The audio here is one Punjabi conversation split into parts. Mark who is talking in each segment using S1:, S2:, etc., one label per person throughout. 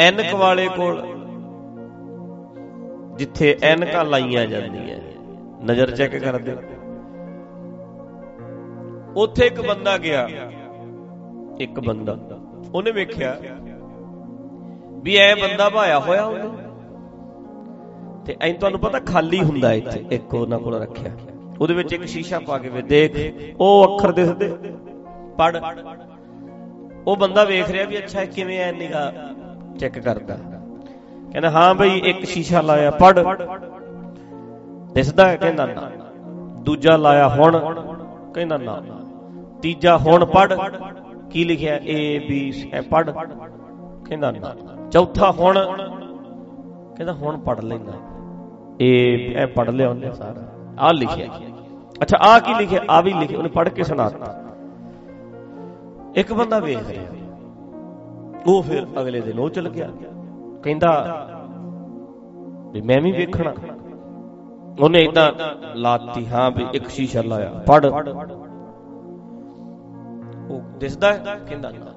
S1: ਐਨਕ ਵਾਲੇ ਕੋਲ ਜਿੱਥੇ ਐਨਕਾਂ ਲਾਈਆਂ ਜਾਂਦੀਆਂ। ਨਜ਼ਰ ਚੈੱਕ ਕਰਦੇ ਉੱਥੇ ਇੱਕ ਬੰਦਾ ਗਿਆ। ਇੱਕ ਬੰਦਾ। ਉਹਨੇ ਵੇਖਿਆ ਵੀ ਐ ਬੰਦਾ ਭਾਇਆ ਹੋਇਆ ਉਹਨੇ ਤੇ ਐਂ ਤੁਹਾਨੂੰ ਪਤਾ ਖਾਲੀ ਹੁੰਦਾ ਇੱਥੇ ਇੱਕ ਉਹਨਾਂ ਕੋਲ ਰੱਖਿਆ। ਉਹਦੇ ਵਿੱਚ ਇੱਕ ਸ਼ੀਸ਼ਾ ਪਾ ਕੇ ਵੇ ਦੇਖ ਉਹ ਅੱਖਰ ਦਿਸਦੇ। ਪੜ ਉਹ ਬੰਦਾ ਵੇਖ ਰਿਹਾ ਵੀ ਅੱਛਾ ਕਿਵੇਂ ਐ ਨਿਗਾ ਚੈੱਕ ਕਰਦਾ। ਕਹਿੰਦਾ, ਹਾਂ ਬਈ, ਇੱਕ ਸ਼ੀਸ਼ਾ ਲਾਇਆ ਪੜ ਦਿਸਦਾ ਕਹਿੰਦਾ, ਨਾ। ਦੂਜਾ ਲਾਇਆ, ਹੁਣ। ਕਹਿੰਦਾ, ਨਾ। ਤੀਜਾ, ਹੁਣ ਪੜ ਕੀ ਲਿਖਿਆ? ਏ ਬੀ ਐ ਪੜ ਕਹਿੰਦਾ, ਨਾ। ਚੌਥਾ, ਹੁਣ। ਕਹਿੰਦਾ, ਹੁਣ ਪੜ ਲੈਂਦਾ। ਇਹ ਇਹ ਪੜ ਲਿਆ ਉਹਨੇ ਸਾਰਾ ਆ ਲਿਖਿਆ। ਅੱਛਾ ਆ ਕੀ ਲਿਖਿਆ? ਆ ਵੀ ਲਿਖਿਆ। ਉਹਨੇ ਪੜ ਕੇ ਸੁਣਾਤਾ ਇੱਕ ਬੰਦਾ ਵੇਖ ਰਿਹਾ। ਉਹ ਫਿਰ ਅਗਲੇ ਦਿਨ ਉਹ ਚਲ ਗਿਆ। ਕਹਿੰਦਾ, ਵੀ ਮੈਂ ਵੀ ਵੇਖਣਾ। ਉਹਨੇ ਇਦਾਂ ਲਾਤੀ, ਹਾਂ ਵੀ ਇੱਕ ਸ਼ੀਸ਼ਾ ਲਾਇਆ ਪੜ ਉਹ ਦਿਸਦਾ ਕਹਿੰਦਾ ਨਾ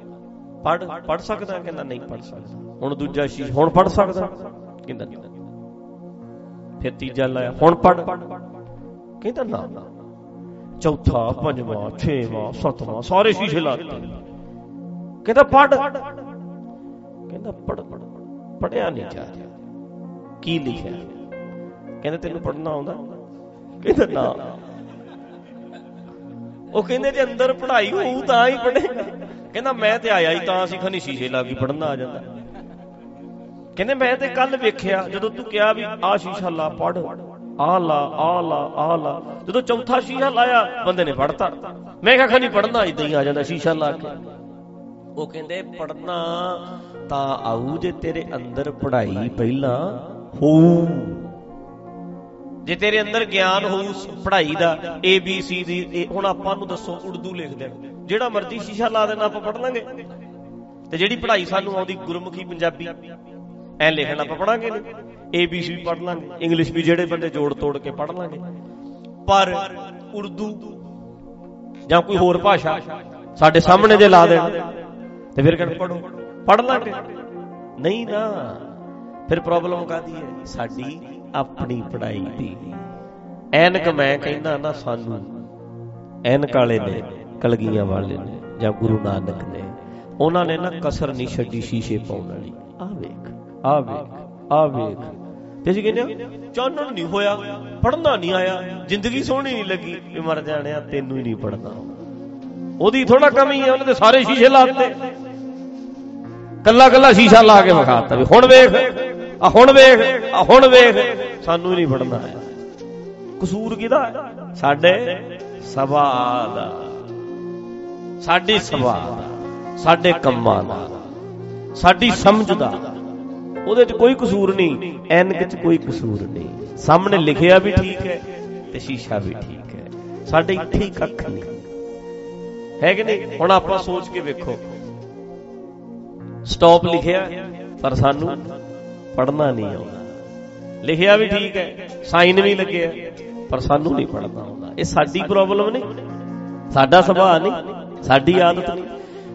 S1: ਪੜ ਪੜ ਸਕਦਾ ਕਹਿੰਦਾ, ਨਹੀਂ ਪੜ ਸਕਦਾ। ਹੁਣ ਦੂਜਾ ਸ਼ੀਸ਼ਾ ਹੁਣ ਪੜ ਸਕਦਾ ਕਹਿੰਦਾ, ਨਹੀਂ। ਫਿਰ ਤੀਜਾ ਲਾਇਆ, ਹੁਣ ਪੜ ਕਹਿੰਦਾ, ਨਾ ਚੌਥਾ, ਪੰਜਵਾਂ, ਛੇਵਾਂ, ਸੱਤਵਾਂ, ਸਾਰੇ ਸ਼ੀਸ਼ੇ ਲਾਤੇ। ਕਹਿੰਦਾ ਪੜ ਕਹਿੰਦਾ ਪੜ ਪੜਿਆ ਨਹੀਂ ਜਾ ਰਿਹਾ। ਕੀ ਲਿਖਿਆ? ਕਹਿੰਦਾ, ਤੈਨੂੰ ਪੜਨਾ ਆਉਂਦਾ? ਕਹਿੰਦਾ, ਨਾ। ਉਹ ਕਹਿੰਦੇ, ਜੇ ਅੰਦਰ ਪੜ੍ਹਾਈ ਹੋਊ ਤਾਂ ਹੀ ਪੜੇਗਾ ਕਹਿੰਦਾ, ਮੈਂ ਤੇ ਆਇਆ ਹੀ ਤਾਂ ਅਸੀਂ ਖਨੀ ਸ਼ੀਸ਼ੇ ਲਾ ਕੇ ਪੜਨਾ ਆ ਜਾਂਦਾ। ਕਹਿੰਦੇ, ਮੈਂ ਤੇ ਕੱਲ ਵੇਖਿਆ, ਜਦੋਂ ਤੂੰ ਕਿਹਾ ਵੀ ਆ ਸ਼ੀਸ਼ਾ ਲਾ ਪੜ ਆ ਲਾ ਆ ਲਾ ਆ ਲਾ। ਜਦੋਂ ਚੌਥਾ ਸ਼ੀਸ਼ਾ ਲਾਇਆ, ਬੰਦੇ ਨੇ ਪੜਤਾ ਮੈਂ ਕਿਹਾ, ਖਨੀ ਪੜਨਾ ਇਦਾਂ ਹੀ ਆ ਜਾਂਦਾ ਸ਼ੀਸ਼ਾ ਲਾ ਕੇ। ਉਹ ਕਹਿੰਦੇ ਪੜਨਾ ਤਾਂ ਆਊ ਜੇ ਤੇਰੇ ਅੰਦਰ ਪੜ੍ਹਾਈ ਪਹਿਲਾਂ ਹੋਊ। ਜੇ ਤੇਰੇ ਅੰਦਰ ਗਿਆਨ ਹੋਊ ਪੜ੍ਹਾਈ ਦਾ ਏ ਬੀ ਸੀ ਦੀ ਹੁਣ ਆਪਾਂ ਨੂੰ ਦੱਸੋ, ਉਰਦੂ ਲਿਖਦੇ ਜਿਹੜਾ ਮਰਜ਼ੀ ਸ਼ੀਸ਼ਾ ਲਾ ਦੇਣਾ, ਆਪਾਂ ਪੜ੍ਹ ਲਾਂਗੇ। ਤੇ ਜਿਹੜੀ ਪੜ੍ਹਾਈ ਸਾਨੂੰ ਆਉਂਦੀ, ਗੁਰਮੁਖੀ ਪੰਜਾਬੀ, ਐ ਲਿਖਣ ਆਪਾਂ ਪੜਾਂਗੇ ਨਹੀਂ ਏ ਬੀ ਸੀ ਵੀ ਪੜ੍ਹ ਲਾਂਗੇ ਇੰਗਲਿਸ਼ ਵੀ ਜਿਹੜੇ ਬੰਦੇ ਜੋੜ ਤੋੜ ਕੇ ਪੜ੍ਹ ਲਾਂਗੇ। ਪਰ ਉਰਦੂ ਜਾਂ ਕੋਈ ਹੋਰ ਭਾਸ਼ਾ ਸਾਡੇ ਸਾਹਮਣੇ ਜੇ ਲਾ ਦੇਣ ਤੇ ਫਿਰ ਕਹਿੰਦੇ ਪੜੋ ਪੜ੍ਹ ਲਾਂਗੇ ਨਹੀਂ ਨਾ, ਫਿਰ ਪ੍ਰੋਬਲਮ ਕਾਦੀ ਹੈ ਸਾਡੀ ਆਪਣੀ ਪੜ੍ਹਾਈ ਦੀ। ਐਨਕ ਮੈਂ ਕਹਿੰਦਾ ਨਾ ਸਾਨੂੰ, ਐਨਕ ਵਾਲੇ ਨੇ, ਕਲਗੀਆਂ ਵਾਲੇ ਨੇ ਜਾਂ ਗੁਰੂ ਨਾਨਕ ਨੇ, ਉਹਨਾਂ ਨੇ ਨਾ ਕਸਰ ਨਹੀਂ ਛੱਡੀ ਸ਼ੀਸ਼ੇ ਪਾਉਣ ਵਾਲੀ। ਆ ਵੇਖ ਆ ਵੇਖ ਆ ਵੇਖ। ਤੇ ਅਸੀਂ ਕਹਿੰਦੇ ਚਾਨਣ ਨਹੀਂ ਹੋਇਆ ਪੜਨਾ ਨਹੀਂ ਆਇਆ, ਜ਼ਿੰਦਗੀ ਸੋਹਣੀ ਨਹੀਂ ਲੱਗੀ, ਵੀ ਮਰ ਜਾਣਿਆ, ਤੈਨੂੰ ਹੀ ਨਹੀਂ ਪੜਨਾ ਉਹਦੀ ਥੋੜਾ ਕਮੀ ਹੈ, ਉਹਨੇ ਤੇ ਸਾਰੇ ਸ਼ੀਸ਼ੇ ਲਾਤੇ ਕੱਲਾ ਕੱਲਾ ਸ਼ੀਸ਼ਾ ਲਾ ਕੇ ਵਿਖਾਤਾ ਵੀ ਹੁਣ ਵੇਖ ਆ ਹੁਣ ਵੇਖ ਆ ਹੁਣ ਵੇਖ। ਸਾਨੂੰ ਹੀ ਨਹੀਂ ਪੜਨਾ ਆਇਆ ਕਸੂਰ ਕਿਹਦਾ? ਸਾਡੇ ਸੁਭਾਅ ਦਾ। ਸਾਡੀ ਸੁਭਾਅ ਦਾ। ਸਾਡੇ ਕੰਮਾਂ ਦਾ। ਸਾਡੀ ਸਮਝ ਦਾ। ਉਹਦੇ 'ਚ ਕੋਈ ਕਸੂਰ ਨਹੀਂ, ਐਨਕ 'ਚ ਕੋਈ ਕਸੂਰ ਨਹੀਂ। ਸਾਹਮਣੇ ਲਿਖਿਆ ਵੀ ਠੀਕ ਹੈ ਤੇ ਸ਼ੀਸ਼ਾ ਵੀ ਠੀਕ ਹੈ। ਸਾਡੇ ਇੱਥੇ ਹੀ ਕੱਖ ਨਹੀਂ। ਹੈ ਕਿ ਨਹੀਂ? ਹੁਣ ਆਪਾਂ ਸੋਚ ਕੇ ਵੇਖੋ। ਸਟਾਪ ਲਿਖਿਆ, ਪਰ ਸਾਨੂੰ ਪੜਨਾ ਨਹੀਂ ਆਉਂਦਾ। ਲਿਖਿਆ ਵੀ ਠੀਕ ਹੈ, ਸਾਈਨ ਵੀ ਲੱਗਿਆ, ਪਰ ਸਾਨੂੰ ਨਹੀਂ ਪੜਨਾ ਆਉਂਦਾ। ਇਹ ਸਾਡੀ ਪ੍ਰੋਬਲਮ ਨਹੀਂ, ਸਾਡਾ ਸੁਭਾਅ ਨਹੀਂ, ਸਾਡੀ ਆਦਤ ਨਹੀਂ।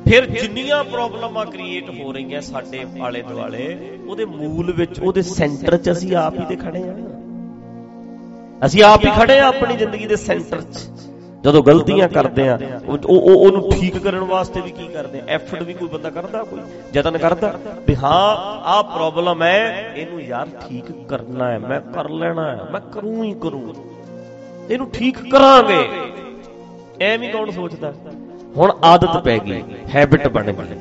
S1: ਫਿਰ ਜਿੰਨੀਆਂ ਪ੍ਰੋਬਲਮਾਂ ਕ੍ਰੀਏਟ ਹੋ ਰਹੀਆਂ ਸਾਡੇ ਆਲੇ ਦੁਆਲੇ, ਉਹਦੇ ਮੂਲ ਵਿੱਚ, ਉਹਦੇ ਸੈਂਟਰ 'ਚ ਅਸੀਂ ਆਪ ਹੀ ਤੇ ਖੜੇ ਆ ਅਸੀਂ ਆਪ ਹੀ ਖੜੇ ਆ ਆਪਣੀ ਜ਼ਿੰਦਗੀ ਦੇ ਸੈਂਟਰ 'ਚ। ਜਦੋਂ ਗਲਤੀਆਂ ਕਰਦੇ ਆ ਉਹ ਉਹਨੂੰ ਠੀਕ ਕਰਨ ਵਾਸਤੇ ਵੀ ਕੀ ਕਰਦੇ ਆ? ਐਫਰਟ ਵੀ ਕੋਈ ਬੰਦਾ ਕਰਦਾ ਕੋਈ? ਯਤਨ ਕਰਦਾ? ਵੀ ਹਾਂ ਆਹ ਪ੍ਰੋਬਲਮ ਹੈ ਇਹਨੂੰ ਯਾਰ ਠੀਕ ਕਰਨਾ ਹੈ ਮੈਂ ਕਰ ਲੈਣਾ ਹੈ ਮੈਂ ਕਰੂੰ ਹੀ ਕਰੂੰ। ਇਹਨੂੰ ਠੀਕ ਕਰਾਂਗੇ। ਐਵੇਂ ਕੌਣ ਸੋਚਦਾ? ਹੁਣ ਆਦਤ ਪੈ ਗਈ ਹੈਬਿਟ ਬਣ ਗਈ।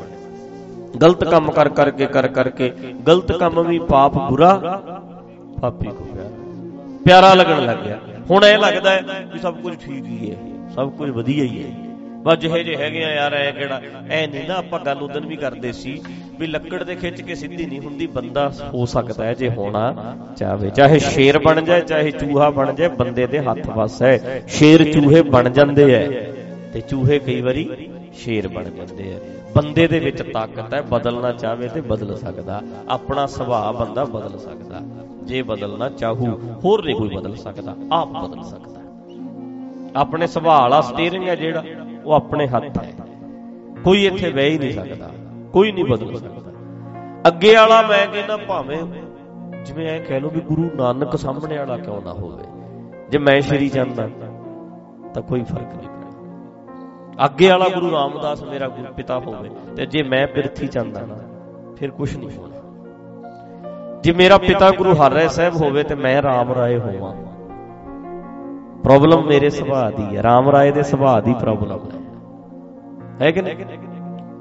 S1: ਗਲਤ ਕੰਮ ਕਰ ਕਰਕੇ ਕਰ ਕਰਕੇ ਗਲਤ ਕੰਮ ਵੀ ਪਾਪ ਬੁਰਾ ਪਾਪੀ ਕੋ ਪਿਆਰਾ। ਪਿਆਰਾ ਲੱਗਣ ਲੱਗ ਗਿਆ। ਹੁਣ ਇਹ ਲੱਗਦਾ ਹੈ ਵੀ ਸਭ ਕੁਝ ਠੀਕ ਹੀ ਹੈ, ਸਭ ਕੁਝ ਵਧੀਆ ਹੀ ਹੈ। ਬਸ ਜਿਹੇ ਜੇ ਹੈਗੇ ਆ ਯਾਰ ਐ ਕਿਹੜਾ? ਐ ਨਹੀਂ ਨਾ ਆਪਾਂ ਗੱਲ ਉਦੋਂ ਵੀ ਕਰਦੇ ਸੀ ਵੀ ਲੱਕੜ ਦੇ ਖਿੱਚ ਕੇ ਸਿੱਧੀ ਨਹੀਂ ਹੁੰਦੀ, ਬੰਦਾ ਹੋ ਸਕਦਾ ਹੈ ਜੇ ਹੋਣਾ ਚਾਹੇ ਚਾਹੇ ਸ਼ੇਰ ਬਣ ਜਾਏ, ਚਾਹੇ ਚੂਹਾ ਬਣ ਜਾਏ, ਬੰਦੇ ਦੇ ਹੱਥ ਵਸ ਹੈ। ਸ਼ੇਰ ਚੂਹੇ ਬਣ ਜਾਂਦੇ ਐ ਤੇ ਚੂਹੇ ਕਈ ਵਾਰੀ ਸ਼ੇਰ ਬਣ ਜਾਂਦੇ ਆ ਬੰਦੇ ਦੇ ਵਿੱਚ ਤਾਕਤ ਹੈ, ਬਦਲਣਾ ਚਾਹਵੇ ਤੇ ਬਦਲ ਸਕਦਾ। ਆਪਣਾ ਸੁਭਾਅ ਬੰਦਾ ਬਦਲ ਸਕਦਾ। ਜੇ ਬਦਲਣਾ ਚਾਹੂ, ਹੋਰ ਨਹੀਂ ਕੋਈ ਬਦਲ ਸਕਦਾ, ਆਪ ਬਦਲ ਸਕਦਾ। ਆਪਣੇ ਸੁਭਾਅ ਵਾਲਾ ਸਟੀਅਰਿੰਗ ਹੈ ਜਿਹੜਾ, ਉਹ ਆਪਣੇ ਹੱਥ ਹੈ ਕੋਈ ਇੱਥੇ ਵਹਿ ਹੀ ਨਹੀਂ ਸਕਦਾ, ਕੋਈ ਨਹੀਂ ਬਦਲ ਸਕਦਾ। ਅੱਗੇ ਵਾਲਾ ਮੈਂ ਕਹਿੰਦਾ ਭਾਵੇਂ, ਜਿਵੇਂ ਐ ਕਹਿ ਲਓ ਵੀ ਗੁਰੂ ਨਾਨਕ ਸਾਹਮਣੇ ਵਾਲਾ ਕਿਉਂ ਨਾ ਹੋਵੇ, ਜੇ ਮੈਂ ਸ਼੍ਰੀ ਚੰਦ ਤਾਂ ਕੋਈ ਫ਼ਰਕ ਨਹੀਂ ਪੈਣਾ। ਅੱਗੇ ਵਾਲਾ ਗੁਰੂ ਰਾਮਦਾਸ ਮੇਰਾ ਗੁਰੂ ਪਿਤਾ ਹੋਵੇ, ਤੇ ਜੇ ਮੈਂ ਬਿਰਥੀ ਚੰਦਾ ਨਾ ਫਿਰ ਕੁਝ ਨਹੀਂ ਹੋਣਾ। ਜੇ ਮੇਰਾ ਪਿਤਾ ਗੁਰੂ ਹਰਿ ਸਾਹਿਬ ਹੋਵੇ ਤੇ ਮੈਂ ਰਾਮ ਰਾਏ ਹੋਵਾਂ। ਪ੍ਰੋਬਲਮ ਮੇਰੇ ਸੁਭਾਅ ਦੀ ਹੈ। ਰਾਮ ਰਾਏ ਦੇ ਸੁਭਾਅ ਦੀ ਪ੍ਰੋਬਲਮ ਹੈ। ਹੈ ਕਿ ਨਹੀਂ?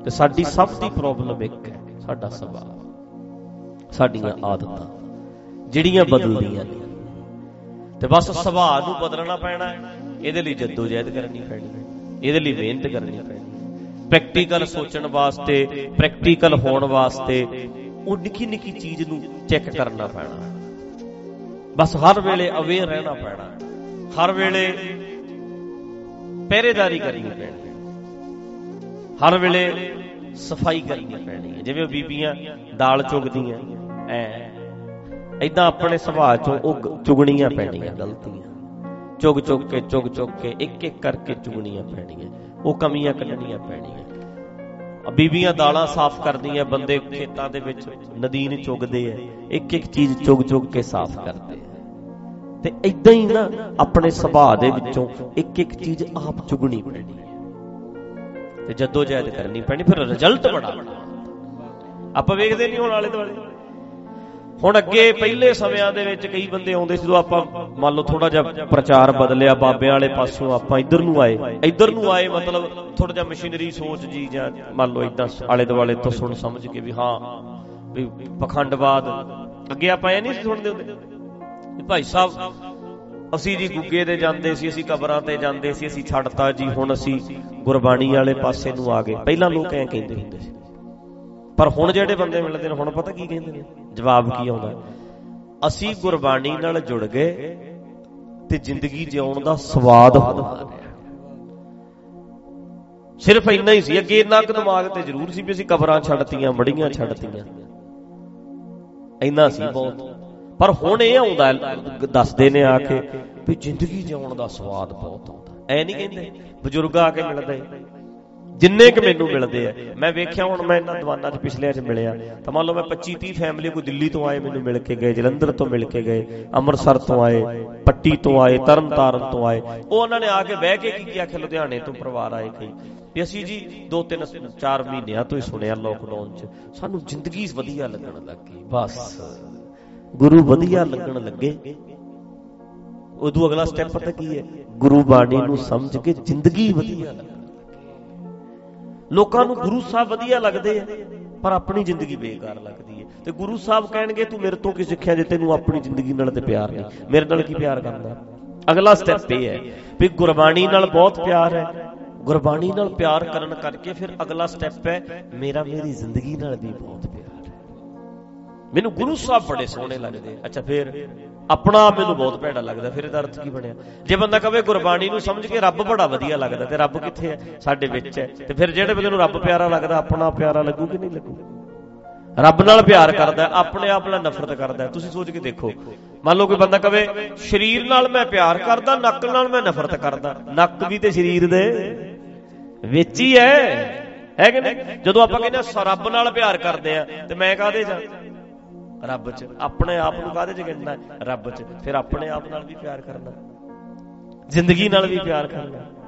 S1: ਤੇ ਸਾਡੀ ਸਭ ਦੀ ਪ੍ਰੋਬਲਮ ਇੱਕ ਹੈ, ਸਾਡਾ ਸੁਭਾਅ। ਸਾਡੀਆਂ ਆਦਤਾਂ, ਜਿਹੜੀਆਂ ਬਦਲਦੀਆਂ ਨੇ। ਤੇ ਬਸ ਸੁਭਾਅ ਨੂੰ ਬਦਲਣਾ ਪੈਣਾ ਹੈ। ਇਹਦੇ ਲਈ ਜਦੋਜਹਿਦ ਕਰਨੀ ਪੈਣੀ ਹੈ। ਇਹਦੇ ਲਈ ਮਿਹਨਤ ਕਰਨੀ ਪੈਣੀ ਪ੍ਰੈਕਟੀਕਲ ਸੋਚਣ ਵਾਸਤੇ ਪ੍ਰੈਕਟੀਕਲ ਹੋਣ ਵਾਸਤੇ ਉਹ ਨਿੱਕੀ ਨਿੱਕੀ ਚੀਜ਼ ਨੂੰ ਚੈੱਕ ਕਰਨਾ ਪੈਣਾ। ਬਸ ਹਰ ਵੇਲੇ ਅਵੇਅਰ ਰਹਿਣਾ ਪੈਣਾ। ਹਰ ਵੇਲੇ ਪਹਿਰੇਦਾਰੀ ਕਰਨੀ ਪੈਣੀ। ਹਰ ਵੇਲੇ ਸਫ਼ਾਈ ਕਰਨੀ ਪੈਣੀ ਹੈ। ਜਿਵੇਂ ਬੀਬੀਆਂ ਦਾਲ ਚੁਗਦੀਆਂ, ਐ। ਇਦਾਂ ਆਪਣੇ ਸੁਭਾਅ ਚੋਂ ਉਹ ਚੁਗਣੀਆਂ ਪੈਣੀਆਂ, ਗਲਤੀਆਂ। ਚੁਗ ਚੁਗ ਕੇ ਚੁਗ ਚੁਗ ਕੇ ਇੱਕ ਇੱਕ ਕਰਕੇ ਚੁਗਣੀਆਂ ਪੈਣੀਆਂ। ਉਹ ਕਮੀਆਂ ਕੱਢਣੀਆਂ ਪੈਣੀਆਂ। ਬੀਬੀਆਂ ਦਾਲਾਂ ਸਾਫ਼ ਕਰਦੀਆਂ, ਬੰਦੇ ਖੇਤਾਂ ਦੇ ਵਿੱਚ ਨਦੀਨ ਚੁਗਦੇ ਐ ਇੱਕ ਇੱਕ ਚੀਜ਼ ਚੁਗ ਚੁਗ ਕੇ ਸਾਫ਼ ਕਰਦੇ ਐ ਤੇ ਇਦਾਂ ਹੀ ਨਾ ਆਪਣੇ ਸੁਭਾਅ ਦੇ ਵਿੱਚੋਂ ਇੱਕ ਇੱਕ ਚੀਜ਼ ਆਪ ਚੁਗਣੀ ਪੈਣੀ ਹੈ ਤੇ ਜਦੋਂ ਜਹਿਦ ਕਰਨੀ ਪੈਣੀ, ਫਿਰ ਰਿਜ਼ਲਟ ਬੜਾ ਆਪਾਂ ਵੇਖਦੇ ਨਹੀਂ ਹੁਣ ਆਲੇ ਦੁਆਲੇ ਹੁਣ ਅੱਗੇ ਪਹਿਲੇ ਸਮਿਆਂ ਦੇ ਵਿੱਚ ਕਈ ਬੰਦੇ ਆਉਂਦੇ ਸੀ, ਜਦੋਂ ਆਪਾਂ ਮੰਨ ਲਓ ਥੋੜਾ ਜਿਹਾ ਪ੍ਰਚਾਰ ਬਦਲਿਆ, ਬਾਬਿਆਂ ਵਾਲੇ ਪਾਸਿਓਂ ਆਪਾਂ ਇੱਧਰ ਨੂੰ ਆਏ। ਇੱਧਰ ਨੂੰ ਆਏ ਮਤਲਬ ਥੋੜਾ ਜਿਹਾ ਮਸ਼ੀਨਰੀ ਸੋਚ ਜੀ ਜਾਂ ਮੰਨ ਲਓ ਇਦਾਂ ਆਲੇ ਦੁਆਲੇ ਤੋਂ ਸੁਣ ਸਮਝ ਕੇ ਵੀ ਹਾਂ, ਵੀ ਪਖੰਡਵਾਦ। ਅੱਗੇ ਆਪਾਂ ਇਹ ਨਹੀਂ ਸੁਣਦੇ ਹੁੰਦੇ। ਵੀ ਭਾਈ ਸਾਹਿਬ, ਅਸੀਂ ਜੀ ਗੁੱਗੇ ਦੇ ਜਾਂਦੇ ਸੀ, ਅਸੀਂ ਕਬਰਾਂ ਤੇ ਜਾਂਦੇ ਸੀ, ਅਸੀਂ ਛੱਡਤਾ ਜੀ, ਹੁਣ ਅਸੀਂ ਗੁਰਬਾਣੀ ਵਾਲੇ ਪਾਸੇ ਨੂੰ ਆ ਗਏ। ਪਹਿਲਾਂ ਲੋਕ ਐਂ ਕਹਿੰਦੇ ਹੁੰਦੇ ਸੀ। ਪਰ ਹੁਣ ਜਿਹੜੇ ਬੰਦੇ ਮਿਲਦੇ ਨੇ, ਹੁਣ ਪਤਾ ਕੀ ਕਹਿੰਦੇ ਨੇ? ਜਵਾਬ ਕੀ ਆਉਂਦਾ? ਅਸੀਂ ਗੁਰਬਾਣੀ ਨਾਲ ਜੁੜ ਗਏ ਤੇ ਜ਼ਿੰਦਗੀ ਜਿਉਣ ਦਾ ਸਵਾਦ ਹੁੰਦਾ ਸਿਰਫ ਇੰਨਾ ਹੀ ਸੀ, ਅੱਗੇ ਇੰਨਾ ਕੁ ਦਿਮਾਗ ਤੇ ਜ਼ਰੂਰ ਸੀ ਵੀ ਅਸੀਂ ਕਬਰਾਂ ਛੱਡਤੀਆਂ, ਮੜੀਆਂ ਛੱਡਤੀਆਂ। ਇੰਨਾ ਸੀ ਬਹੁਤ। ਪਰ ਹੁਣ ਇਹ ਆਉਂਦਾ ਦੱਸਦੇ ਨੇ ਆ ਕੇ ਵੀ ਜ਼ਿੰਦਗੀ ਜਿਉਣ ਦਾ ਸਵਾਦ ਬਹੁਤ ਆਉਂਦਾ। ਐ ਨਹੀਂ ਕਹਿੰਦੇ, ਬਜ਼ੁਰਗ ਆ ਕੇ ਮਿਲਦੇ। ਜਿੰਨੇ ਕਿ ਮੈਨੂੰ ਮਿਲਦੇ ਆ। ਮੈਂ ਵੇਖਿਆ ਹੁਣ ਮੈਂ ਇਹਨਾਂ ਦੀਵਾਨਾਂ 'ਚ ਪਿਛਲੇ 'ਚ ਮਿਲਿਆ। ਤਾਂ ਮੰਨ ਲਓ ਮੈਂ 25 30 ਫੈਮਿਲੀ ਕੋਈ ਦਿੱਲੀ ਤੋਂ ਆਏ, ਮੈਨੂੰ ਮਿਲ ਕੇ ਗਏ, ਜਲੰਧਰ ਤੋਂ ਮਿਲ ਕੇ ਗਏ, ਅੰਮ੍ਰਿਤਸਰ ਤੋਂ ਆਏ, ਪੱਟੀ ਤੋਂ ਆਏ, ਤਰਨਤਾਰਨ ਤੋਂ ਆਏ। ਉਹ ਉਹਨਾਂ ਨੇ ਆ ਕੇ ਬਹਿ ਕੇ ਕੀ ਕਿਹਾ ਕਿ ਲੁਧਿਆਣੇ ਤੋਂ ਪਰਿਵਾਰ ਆਏ ਕਈ। ਵੀ ਅਸੀਂ ਜੀ 2 3 4 ਮਹੀਨਿਆਂ ਤੋਂ ਹੀ ਸੁਣਿਆ ਲੋਕਡਾਊਨ 'ਚ। ਸਾਨੂੰ ਜ਼ਿੰਦਗੀ ਵਧੀਆ ਲੱਗਣ ਲੱਗੀ ਬਸ। ਗੁਰੂ ਵਧੀਆ ਲੱਗਣ ਲੱਗੇ। ਉਦੋਂ ਅਗਲਾ ਸਟੈਪ ਪਤਾ ਕੀ ਹੈ? ਗੁਰੂ ਬਾਣੀ ਨੂੰ ਸਮਝ ਕੇ ਜ਼ਿੰਦਗੀ ਵਧੀਆ ਲੱਗੇ ਲੋਕਾਂ ਨੂੰ ਗੁਰੂ ਸਾਹਿਬ ਵਧੀਆ ਲੱਗਦੇ ਆ, ਪਰ ਆਪਣੀ ਜ਼ਿੰਦਗੀ ਬੇਕਾਰ ਲੱਗਦੀ ਹੈ। ਤੇ ਗੁਰੂ ਸਾਹਿਬ ਕਹਿਣਗੇ, ਤੂੰ ਮੇਰੇ ਤੋਂ ਕੀ ਸਿੱਖਿਆ ਜੇ ਤੈਨੂੰ ਆਪਣੀ ਜ਼ਿੰਦਗੀ ਨਾਲ ਤੇ ਪਿਆਰ ਨਹੀਂ? ਮੇਰੇ ਨਾਲ ਕੀ ਪਿਆਰ ਕਰਦਾ ਅਗਲਾ ਸਟੈਪ ਇਹ ਹੈ ਵੀ ਗੁਰਬਾਣੀ ਨਾਲ ਬਹੁਤ ਪਿਆਰ ਹੈ। ਗੁਰਬਾਣੀ ਨਾਲ ਪਿਆਰ ਕਰਨ ਕਰਕੇ ਫਿਰ ਅਗਲਾ ਸਟੈਪ ਹੈ, ਮੇਰਾ ਮੇਰੀ ਜ਼ਿੰਦਗੀ ਨਾਲ ਵੀ ਬਹੁਤ ਪਿਆਰ ਹੈ। ਮੈਨੂੰ ਗੁਰੂ ਸਾਹਿਬ ਬੜੇ ਸੋਹਣੇ ਲੱਗਦੇ ਅੱਛਾ, ਫਿਰ? ਆਪਣਾ ਮੈਨੂੰ ਬਹੁਤ ਭੈੜਾ ਲੱਗਦਾ, ਫਿਰ ਇਹਦਾ ਅਰਥ ਕੀ ਬਣਿਆ? ਜੇ ਬੰਦਾ ਕਵੇ ਗੁਰਬਾਣੀ ਨੂੰ ਸਮਝ ਕੇ ਰੱਬ ਬੜਾ ਵਧੀਆ ਲੱਗਦਾ, ਤੇ ਰੱਬ ਕਿੱਥੇ ਹੈ? ਸਾਡੇ ਵਿੱਚ ਹੈ। ਤੇ ਫਿਰ ਜਿਹੜੇ ਬੰਦੇ ਨੂੰ ਰੱਬ ਪਿਆਰਾ ਲੱਗਦਾ, ਆਪਣਾ ਪਿਆਰਾ ਲੱਗੂ ਕਿ ਨਹੀਂ ਲੱਗੂ? ਰੱਬ ਨਾਲ ਪਿਆਰ ਕਰਦਾ, ਆਪਣੇ ਆਪ ਨਾਲ ਨਫ਼ਰਤ ਕਰਦਾ, ਤੁਸੀਂ ਸੋਚ ਕੇ ਦੇਖੋ। ਮੰਨ ਲਓ ਕੋਈ ਬੰਦਾ ਕਵੇ, ਸਰੀਰ ਨਾਲ ਮੈਂ ਪਿਆਰ ਕਰਦਾ, ਨੱਕ ਨਾਲ ਮੈਂ ਨਫ਼ਰਤ ਕਰਦਾ। ਨੱਕ ਵੀ ਤੇ ਸਰੀਰ ਦੇ ਵਿੱਚ ਹੀ ਹੈ। ਹੈ ਕਿ ਨਹੀਂ? ਜਦੋਂ ਆਪਾਂ ਕਹਿੰਦੇ ਆ ਰੱਬ ਨਾਲ ਪਿਆਰ ਕਰਦੇ ਆ ਤੇ ਮੈਂ ਕਾਹਦੇ ਜਾ ਰੱਬ 'ਚ। ਆਪਣੇ ਆਪ ਨੂੰ ਕਾਹਦੇ 'ਚ ਗਿਣਨਾ ਰੱਬ 'ਚ। ਫਿਰ ਆਪਣੇ ਆਪ ਨਾਲ ਵੀ ਪਿਆਰ ਕਰਨਾ। ਜ਼ਿੰਦਗੀ ਨਾਲ ਵੀ ਪਿਆਰ ਕਰਨਾ।